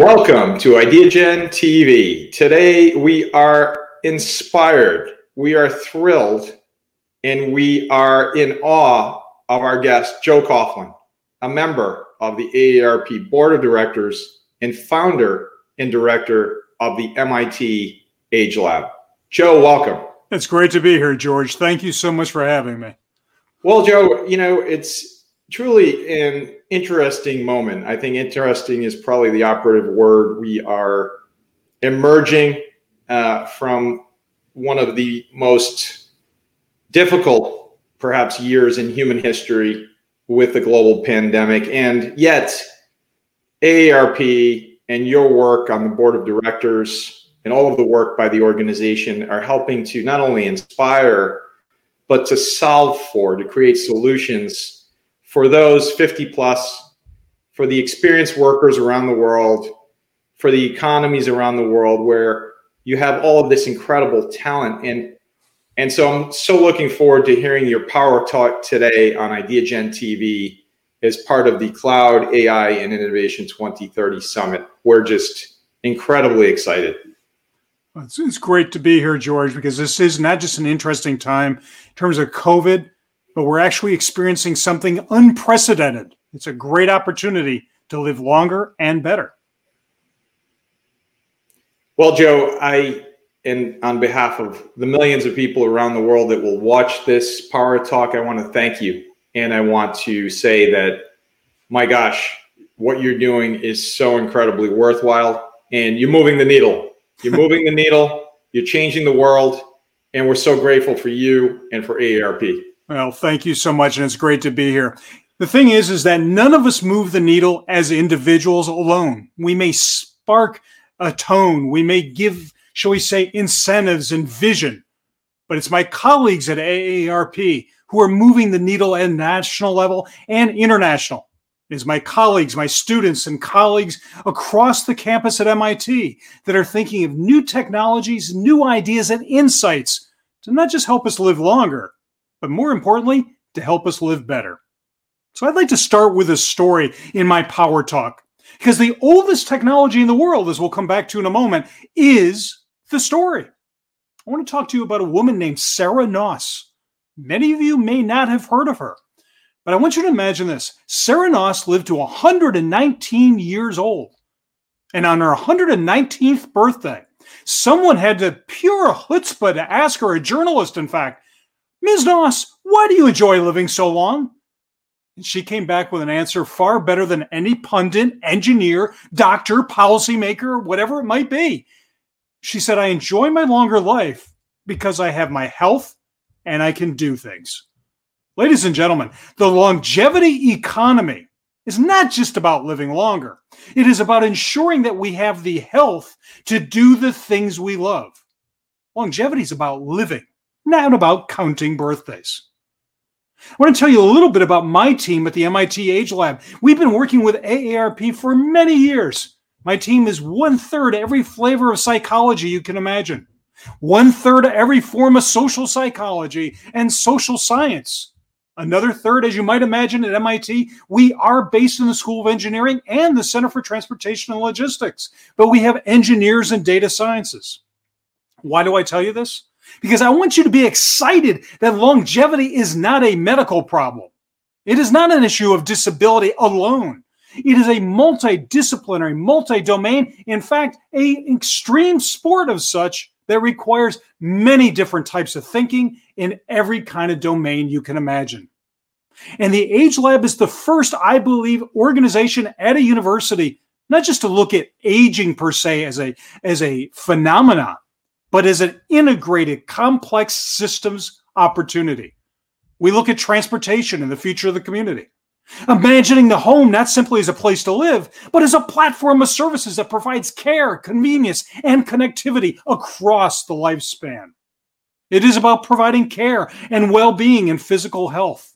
Welcome to IdeaGen TV. Today we are inspired, we are thrilled, and we are in awe of our guest, Joe Coughlin, a member of the AARP Board of Directors and founder and director of the MIT Age Lab. Joe, welcome. It's great to be here, George. Thank you so much for having me. Well, Joe, you know, it's truly an interesting moment. I think interesting is probably the operative word. We are emerging uh, from one of the most difficult, perhaps, years in human history with the global pandemic. And yet, AARP and your work on the board of directors and all of the work by the organization are helping to not only inspire, but to solve for, to create solutions for those 50 plus, for the experienced workers around the world, for the economies around the world where you have all of this incredible talent. And, and so I'm so looking forward to hearing your power talk today on IdeaGen TV as part of the Cloud AI and Innovation 2030 Summit. We're just incredibly excited. It's, it's great to be here, George, because this is not just an interesting time in terms of COVID, but we're actually experiencing something unprecedented. It's a great opportunity to live longer and better. Well, Joe, I, and on behalf of the millions of people around the world that will watch this Power Talk, I want to thank you. And I want to say that, my gosh, what you're doing is so incredibly worthwhile. And you're moving the needle. You're moving the needle. You're changing the world. And we're so grateful for you and for AARP. Well, thank you so much, and it's great to be here. The thing is, is that none of us move the needle as individuals alone. We may spark a tone, we may give, shall we say, incentives and vision, but it's my colleagues at AARP who are moving the needle at national level and international. It is my colleagues, my students, and colleagues across the campus at MIT that are thinking of new technologies, new ideas, and insights to not just help us live longer but more importantly, to help us live better. So I'd like to start with a story in my power talk because the oldest technology in the world, as we'll come back to in a moment, is the story. I want to talk to you about a woman named Sarah Knauss. Many of you may not have heard of her, but I want you to imagine this. Sarah Knauss lived to 119 years old. And on her 119th birthday, someone had the pure chutzpah to ask her, a journalist, in fact, Ms. Knauss, why do you enjoy living so long? And she came back with an answer far better than any pundit, engineer, doctor, policymaker, whatever it might be. She said, I enjoy my longer life because I have my health and I can do things. Ladies and gentlemen, the longevity economy is not just about living longer. It is about ensuring that we have the health to do the things we love. Longevity is about living not about counting birthdays. I want to tell you a little bit about my team at the MIT Age Lab. We've been working with AARP for many years. My team is one third every flavor of psychology you can imagine, one third every form of social psychology and social science. Another third, as you might imagine, at MIT, we are based in the School of Engineering and the Center for Transportation and Logistics, but we have engineers and data sciences. Why do I tell you this? Because I want you to be excited that longevity is not a medical problem. It is not an issue of disability alone. It is a multidisciplinary, multi-domain, in fact, a extreme sport of such that requires many different types of thinking in every kind of domain you can imagine. And the Age Lab is the first, I believe, organization at a university, not just to look at aging per se as a, as a phenomenon, but as an integrated complex systems opportunity. We look at transportation and the future of the community. Imagining the home not simply as a place to live, but as a platform of services that provides care, convenience, and connectivity across the lifespan. It is about providing care and well being and physical health.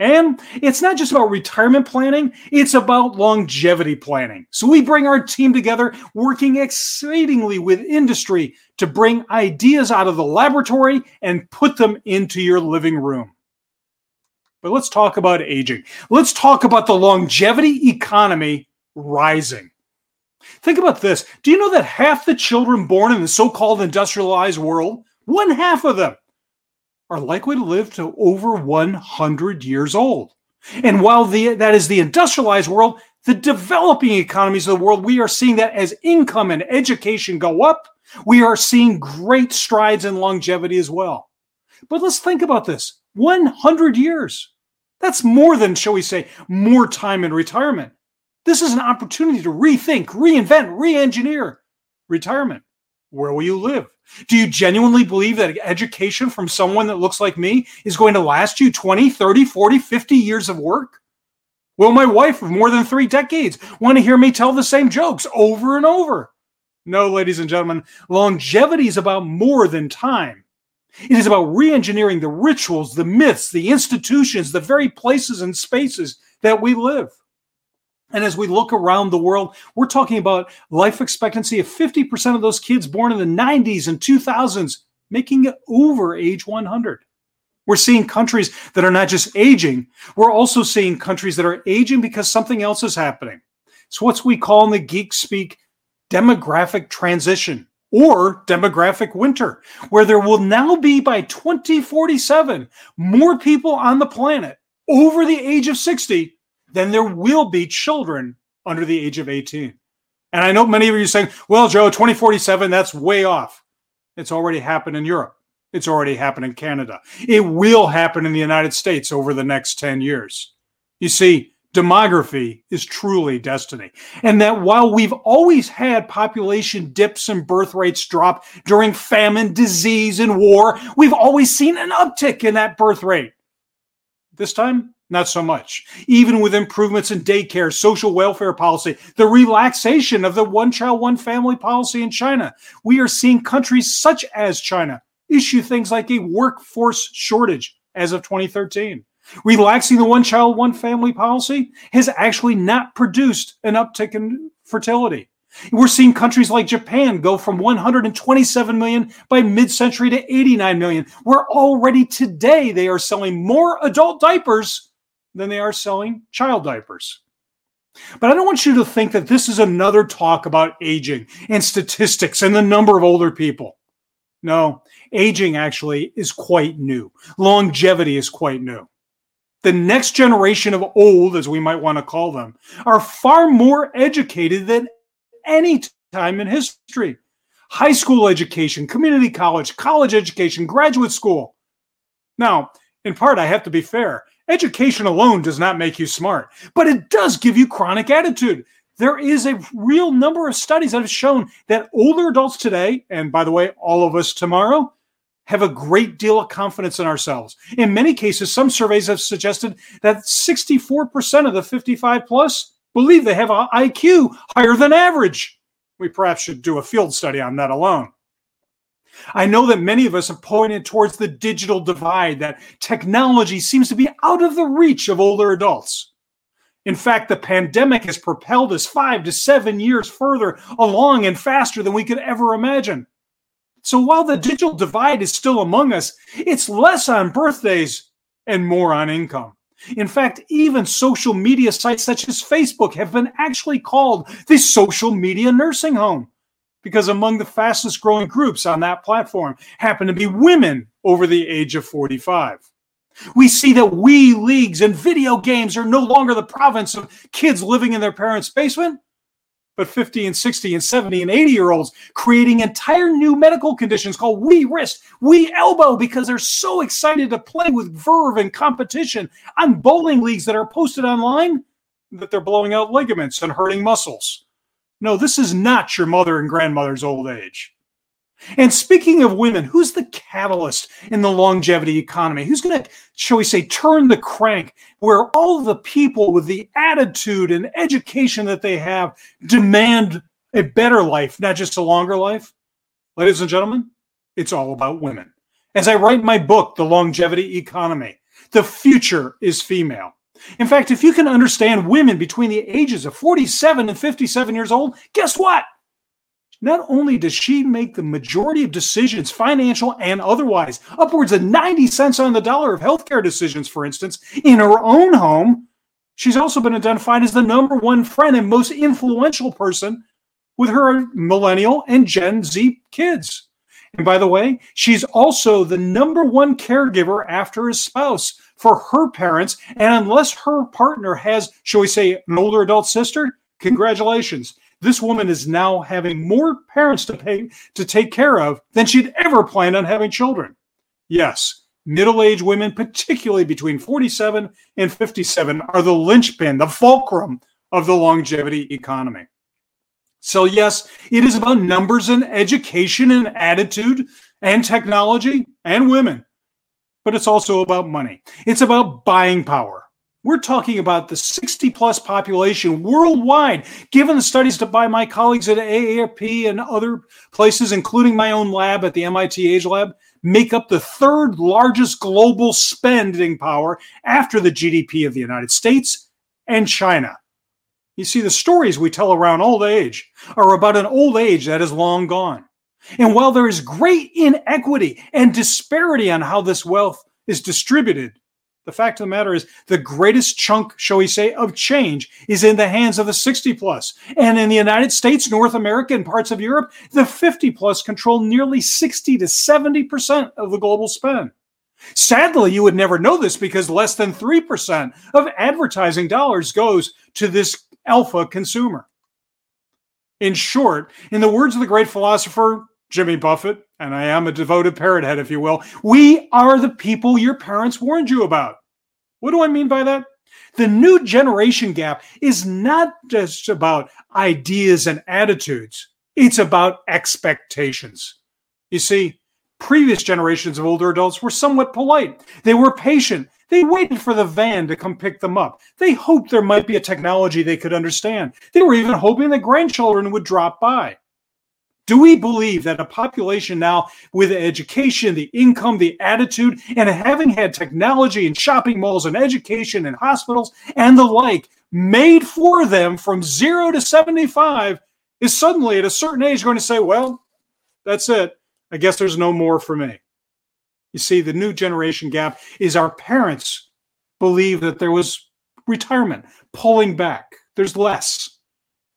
And it's not just about retirement planning, it's about longevity planning. So we bring our team together, working exceedingly with industry to bring ideas out of the laboratory and put them into your living room. But let's talk about aging. Let's talk about the longevity economy rising. Think about this. Do you know that half the children born in the so called industrialized world, one half of them, are likely to live to over 100 years old? And while the, that is the industrialized world, the developing economies of the world, we are seeing that as income and education go up, we are seeing great strides in longevity as well. But let's think about this 100 years. That's more than, shall we say, more time in retirement. This is an opportunity to rethink, reinvent, re engineer retirement. Where will you live? Do you genuinely believe that education from someone that looks like me is going to last you 20, 30, 40, 50 years of work? Will my wife of more than three decades want to hear me tell the same jokes over and over? No, ladies and gentlemen, longevity is about more than time. It is about re engineering the rituals, the myths, the institutions, the very places and spaces that we live. And as we look around the world, we're talking about life expectancy of 50% of those kids born in the 90s and 2000s making it over age 100. We're seeing countries that are not just aging, we're also seeing countries that are aging because something else is happening. It's what we call in the geek speak demographic transition or demographic winter, where there will now be by 2047 more people on the planet over the age of 60 than there will be children under the age of 18. And I know many of you are saying, well, Joe, 2047, that's way off. It's already happened in Europe. It's already happened in Canada. It will happen in the United States over the next 10 years. You see, demography is truly destiny. And that while we've always had population dips and birth rates drop during famine, disease, and war, we've always seen an uptick in that birth rate. This time, not so much. Even with improvements in daycare, social welfare policy, the relaxation of the one child, one family policy in China, we are seeing countries such as China issue things like a workforce shortage as of 2013. Relaxing the one child, one family policy has actually not produced an uptick in fertility. We're seeing countries like Japan go from 127 million by mid century to 89 million, where already today they are selling more adult diapers than they are selling child diapers. But I don't want you to think that this is another talk about aging and statistics and the number of older people. No, aging actually is quite new. Longevity is quite new. The next generation of old, as we might want to call them, are far more educated than any time in history. High school education, community college, college education, graduate school. Now, in part, I have to be fair. Education alone does not make you smart, but it does give you chronic attitude there is a real number of studies that have shown that older adults today, and by the way, all of us tomorrow, have a great deal of confidence in ourselves. In many cases, some surveys have suggested that 64% of the 55 plus believe they have an IQ higher than average. We perhaps should do a field study on that alone. I know that many of us have pointed towards the digital divide, that technology seems to be out of the reach of older adults. In fact, the pandemic has propelled us five to seven years further along and faster than we could ever imagine. So while the digital divide is still among us, it's less on birthdays and more on income. In fact, even social media sites such as Facebook have been actually called the social media nursing home because among the fastest growing groups on that platform happen to be women over the age of 45. We see that Wii leagues and video games are no longer the province of kids living in their parents' basement, but 50 and 60 and 70 and 80 year olds creating entire new medical conditions called Wii wrist, Wii elbow, because they're so excited to play with verve and competition on bowling leagues that are posted online that they're blowing out ligaments and hurting muscles. No, this is not your mother and grandmother's old age. And speaking of women, who's the catalyst in the longevity economy? Who's going to, shall we say, turn the crank where all the people with the attitude and education that they have demand a better life, not just a longer life? Ladies and gentlemen, it's all about women. As I write my book, The Longevity Economy, the future is female. In fact, if you can understand women between the ages of 47 and 57 years old, guess what? Not only does she make the majority of decisions, financial and otherwise, upwards of 90 cents on the dollar of healthcare decisions, for instance, in her own home, she's also been identified as the number one friend and most influential person with her millennial and Gen Z kids. And by the way, she's also the number one caregiver after his spouse for her parents. And unless her partner has, shall we say, an older adult sister, congratulations. This woman is now having more parents to pay to take care of than she'd ever planned on having children. Yes, middle-aged women, particularly between 47 and 57, are the linchpin, the fulcrum of the longevity economy. So, yes, it is about numbers and education and attitude and technology and women, but it's also about money. It's about buying power. We're talking about the 60 plus population worldwide, given the studies by my colleagues at AARP and other places, including my own lab at the MIT Age Lab, make up the third largest global spending power after the GDP of the United States and China. You see, the stories we tell around old age are about an old age that is long gone. And while there is great inequity and disparity on how this wealth is distributed, the fact of the matter is the greatest chunk, shall we say, of change is in the hands of the 60 plus. And in the United States, North America, and parts of Europe, the 50 plus control nearly 60 to 70% of the global spend. Sadly, you would never know this because less than 3% of advertising dollars goes to this alpha consumer. In short, in the words of the great philosopher Jimmy Buffett, and I am a devoted parrot head, if you will, we are the people your parents warned you about. What do I mean by that? The new generation gap is not just about ideas and attitudes, it's about expectations. You see, previous generations of older adults were somewhat polite. They were patient. They waited for the van to come pick them up. They hoped there might be a technology they could understand. They were even hoping that grandchildren would drop by. Do we believe that a population now with education, the income, the attitude, and having had technology and shopping malls and education and hospitals and the like made for them from zero to 75 is suddenly at a certain age going to say, well, that's it. I guess there's no more for me. You see, the new generation gap is our parents believe that there was retirement, pulling back, there's less.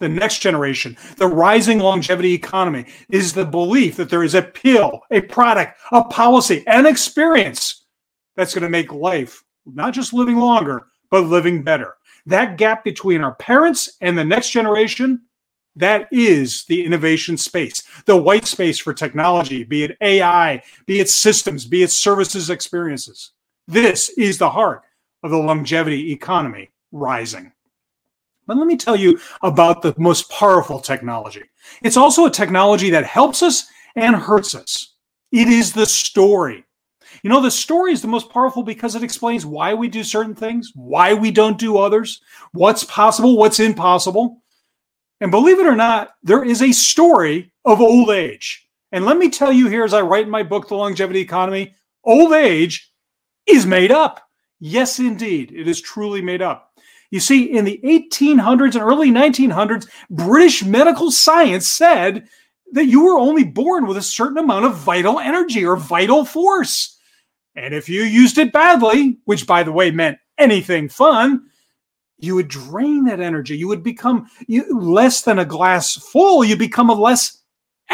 The next generation, the rising longevity economy, is the belief that there is a pill, a product, a policy, an experience that's going to make life not just living longer, but living better. That gap between our parents and the next generation that is the innovation space, the white space for technology, be it AI, be it systems, be it services experiences. This is the heart of the longevity economy rising. But let me tell you about the most powerful technology. It's also a technology that helps us and hurts us. It is the story. You know, the story is the most powerful because it explains why we do certain things, why we don't do others, what's possible, what's impossible. And believe it or not, there is a story of old age. And let me tell you here, as I write in my book, The Longevity Economy, old age is made up. Yes, indeed, it is truly made up. You see, in the 1800s and early 1900s, British medical science said that you were only born with a certain amount of vital energy or vital force. And if you used it badly, which by the way meant anything fun, you would drain that energy. You would become you, less than a glass full. You become a less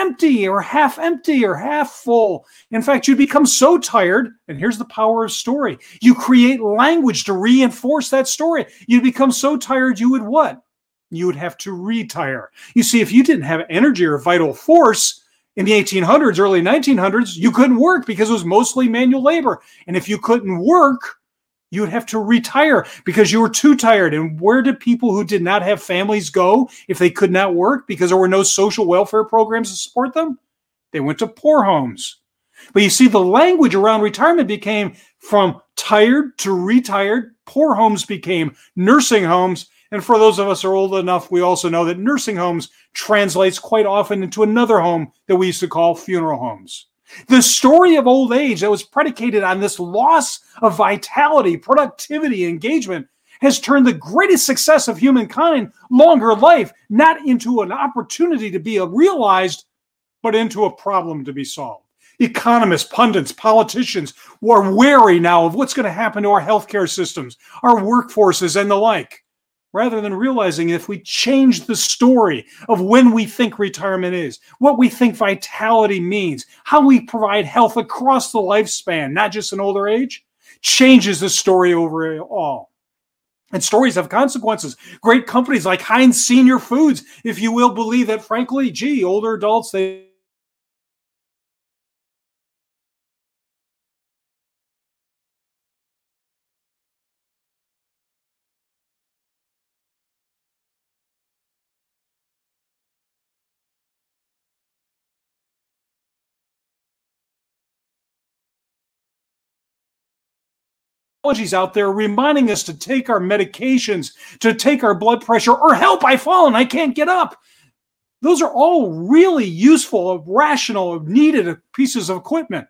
empty or half empty or half full. In fact, you become so tired. And here's the power of story you create language to reinforce that story. You become so tired, you would what? You would have to retire. You see, if you didn't have energy or vital force, in the 1800s, early 1900s, you couldn't work because it was mostly manual labor. And if you couldn't work, you would have to retire because you were too tired. And where did people who did not have families go if they could not work because there were no social welfare programs to support them? They went to poor homes. But you see, the language around retirement became from tired to retired. Poor homes became nursing homes. And for those of us who are old enough, we also know that nursing homes translates quite often into another home that we used to call funeral homes. The story of old age that was predicated on this loss of vitality, productivity, engagement has turned the greatest success of humankind, longer life, not into an opportunity to be realized, but into a problem to be solved. Economists, pundits, politicians are wary now of what's going to happen to our healthcare systems, our workforces, and the like. Rather than realizing if we change the story of when we think retirement is, what we think vitality means, how we provide health across the lifespan, not just in older age, changes the story overall. And stories have consequences. Great companies like Heinz Senior Foods, if you will believe that, frankly, gee, older adults, they technologies out there reminding us to take our medications, to take our blood pressure, or help, I fall and I can't get up. Those are all really useful, rational, needed uh, pieces of equipment.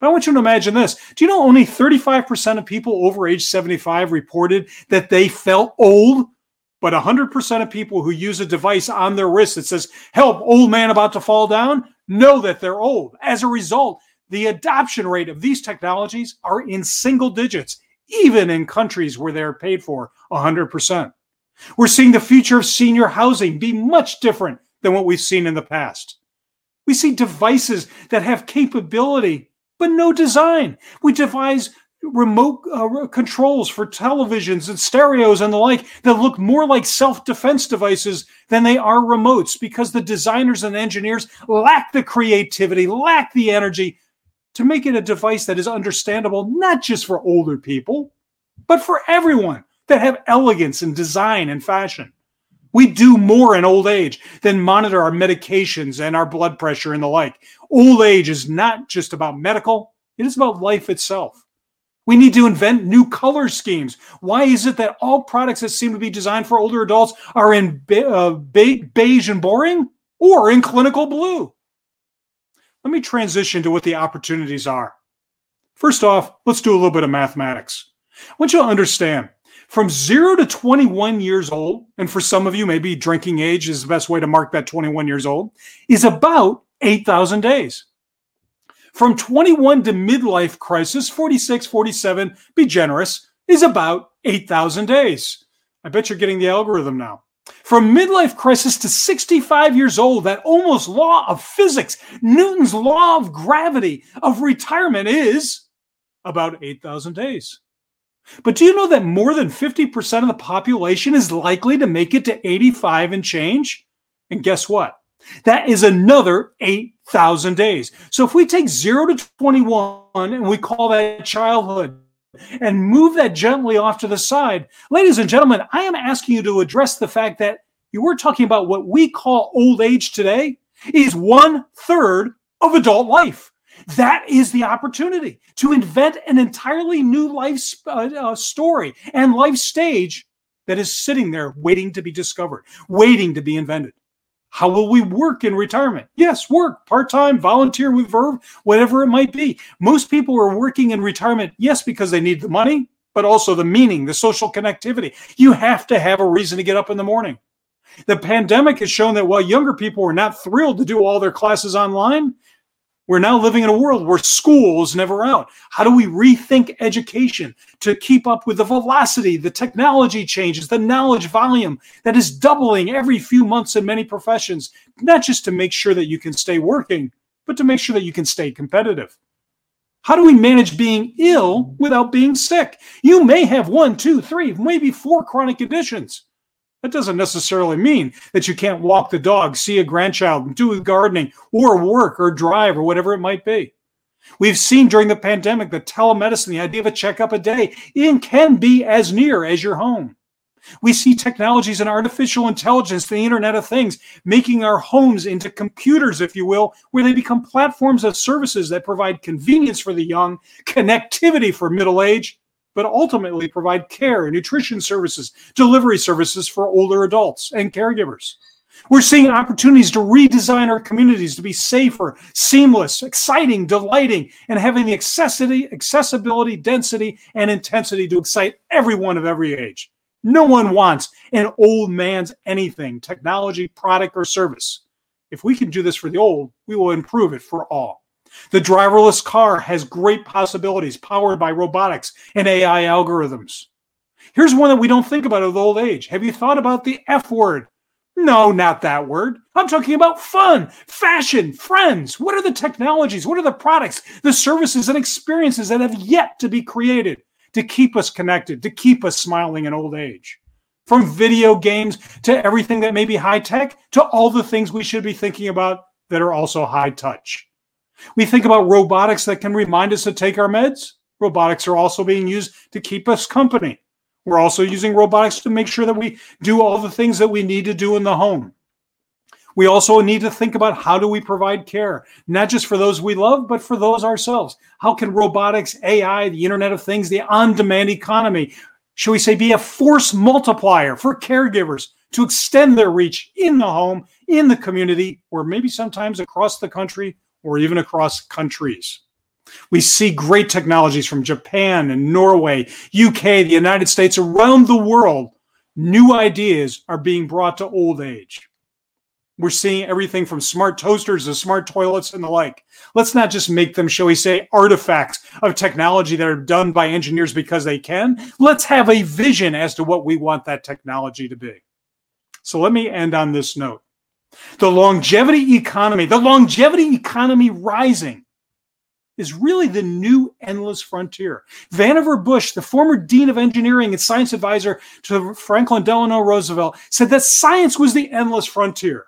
But I want you to imagine this. Do you know only 35% of people over age 75 reported that they felt old? But 100% of people who use a device on their wrist that says, help, old man about to fall down, know that they're old. As a result, the adoption rate of these technologies are in single digits even in countries where they're paid for 100%. We're seeing the future of senior housing be much different than what we've seen in the past. We see devices that have capability but no design. We devise remote uh, controls for televisions and stereos and the like that look more like self defense devices than they are remotes because the designers and engineers lack the creativity, lack the energy to make it a device that is understandable not just for older people, but for everyone that have elegance and design and fashion. We do more in old age than monitor our medications and our blood pressure and the like. Old age is not just about medical, it is about life itself. We need to invent new color schemes. Why is it that all products that seem to be designed for older adults are in be- uh, be- beige and boring or in clinical blue? Let me transition to what the opportunities are. First off, let's do a little bit of mathematics. I want you to understand from zero to 21 years old, and for some of you, maybe drinking age is the best way to mark that 21 years old, is about 8,000 days. From 21 to midlife crisis, 46, 47, be generous, is about 8,000 days. I bet you're getting the algorithm now. From midlife crisis to 65 years old, that almost law of physics, Newton's law of gravity of retirement is about 8,000 days. But do you know that more than 50% of the population is likely to make it to 85 and change? And guess what? That is another 8,000 days. So if we take 0 to 21 and we call that childhood, and move that gently off to the side. Ladies and gentlemen, I am asking you to address the fact that you were talking about what we call old age today is one third of adult life. That is the opportunity to invent an entirely new life uh, uh, story and life stage that is sitting there waiting to be discovered, waiting to be invented. How will we work in retirement? Yes, work, part time, volunteer with Verve, whatever it might be. Most people are working in retirement, yes, because they need the money, but also the meaning, the social connectivity. You have to have a reason to get up in the morning. The pandemic has shown that while younger people are not thrilled to do all their classes online, we're now living in a world where school is never out. How do we rethink education to keep up with the velocity, the technology changes, the knowledge volume that is doubling every few months in many professions, not just to make sure that you can stay working, but to make sure that you can stay competitive? How do we manage being ill without being sick? You may have one, two, three, maybe four chronic conditions. That doesn't necessarily mean that you can't walk the dog, see a grandchild, do gardening, or work or drive or whatever it might be. We've seen during the pandemic that telemedicine, the idea of a checkup a day, in can be as near as your home. We see technologies and artificial intelligence, the Internet of Things, making our homes into computers, if you will, where they become platforms of services that provide convenience for the young, connectivity for middle age, but ultimately provide care nutrition services, delivery services for older adults and caregivers. We're seeing opportunities to redesign our communities to be safer, seamless, exciting, delighting, and having the accessibility, accessibility, density, and intensity to excite everyone of every age. No one wants an old man's anything, technology, product, or service. If we can do this for the old, we will improve it for all. The driverless car has great possibilities powered by robotics and AI algorithms. Here's one that we don't think about with old age. Have you thought about the F word? No, not that word. I'm talking about fun, fashion, friends. What are the technologies? What are the products, the services, and experiences that have yet to be created to keep us connected, to keep us smiling in old age? From video games to everything that may be high tech to all the things we should be thinking about that are also high touch. We think about robotics that can remind us to take our meds. Robotics are also being used to keep us company. We're also using robotics to make sure that we do all the things that we need to do in the home. We also need to think about how do we provide care, not just for those we love, but for those ourselves. How can robotics, AI, the Internet of Things, the on demand economy, shall we say, be a force multiplier for caregivers to extend their reach in the home, in the community, or maybe sometimes across the country or even across countries? We see great technologies from Japan and Norway, UK, the United States, around the world. New ideas are being brought to old age. We're seeing everything from smart toasters to smart toilets and the like. Let's not just make them, shall we say, artifacts of technology that are done by engineers because they can. Let's have a vision as to what we want that technology to be. So let me end on this note. The longevity economy, the longevity economy rising is really the new endless frontier. Vannevar Bush, the former dean of engineering and science advisor to Franklin Delano Roosevelt, said that science was the endless frontier.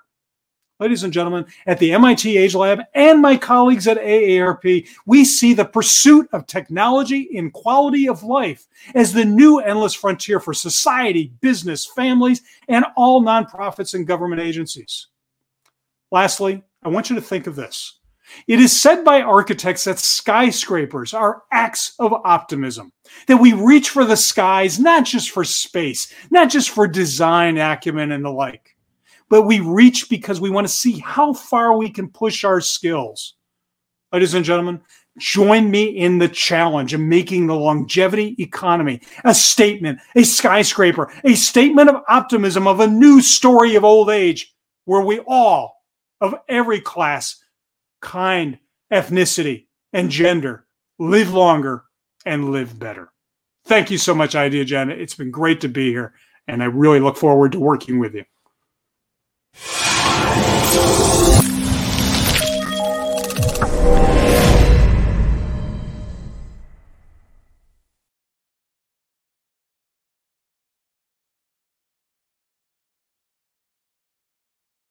Ladies and gentlemen, at the MIT Age Lab and my colleagues at AARP, we see the pursuit of technology in quality of life as the new endless frontier for society, business, families, and all nonprofits and government agencies. Lastly, I want you to think of this. It is said by architects that skyscrapers are acts of optimism, that we reach for the skies not just for space, not just for design acumen and the like, but we reach because we want to see how far we can push our skills. Ladies and gentlemen, join me in the challenge of making the longevity economy a statement, a skyscraper, a statement of optimism of a new story of old age where we all, of every class, kind, ethnicity, and gender live longer and live better. Thank you so much, IdeaGen. It's been great to be here, and I really look forward to working with you.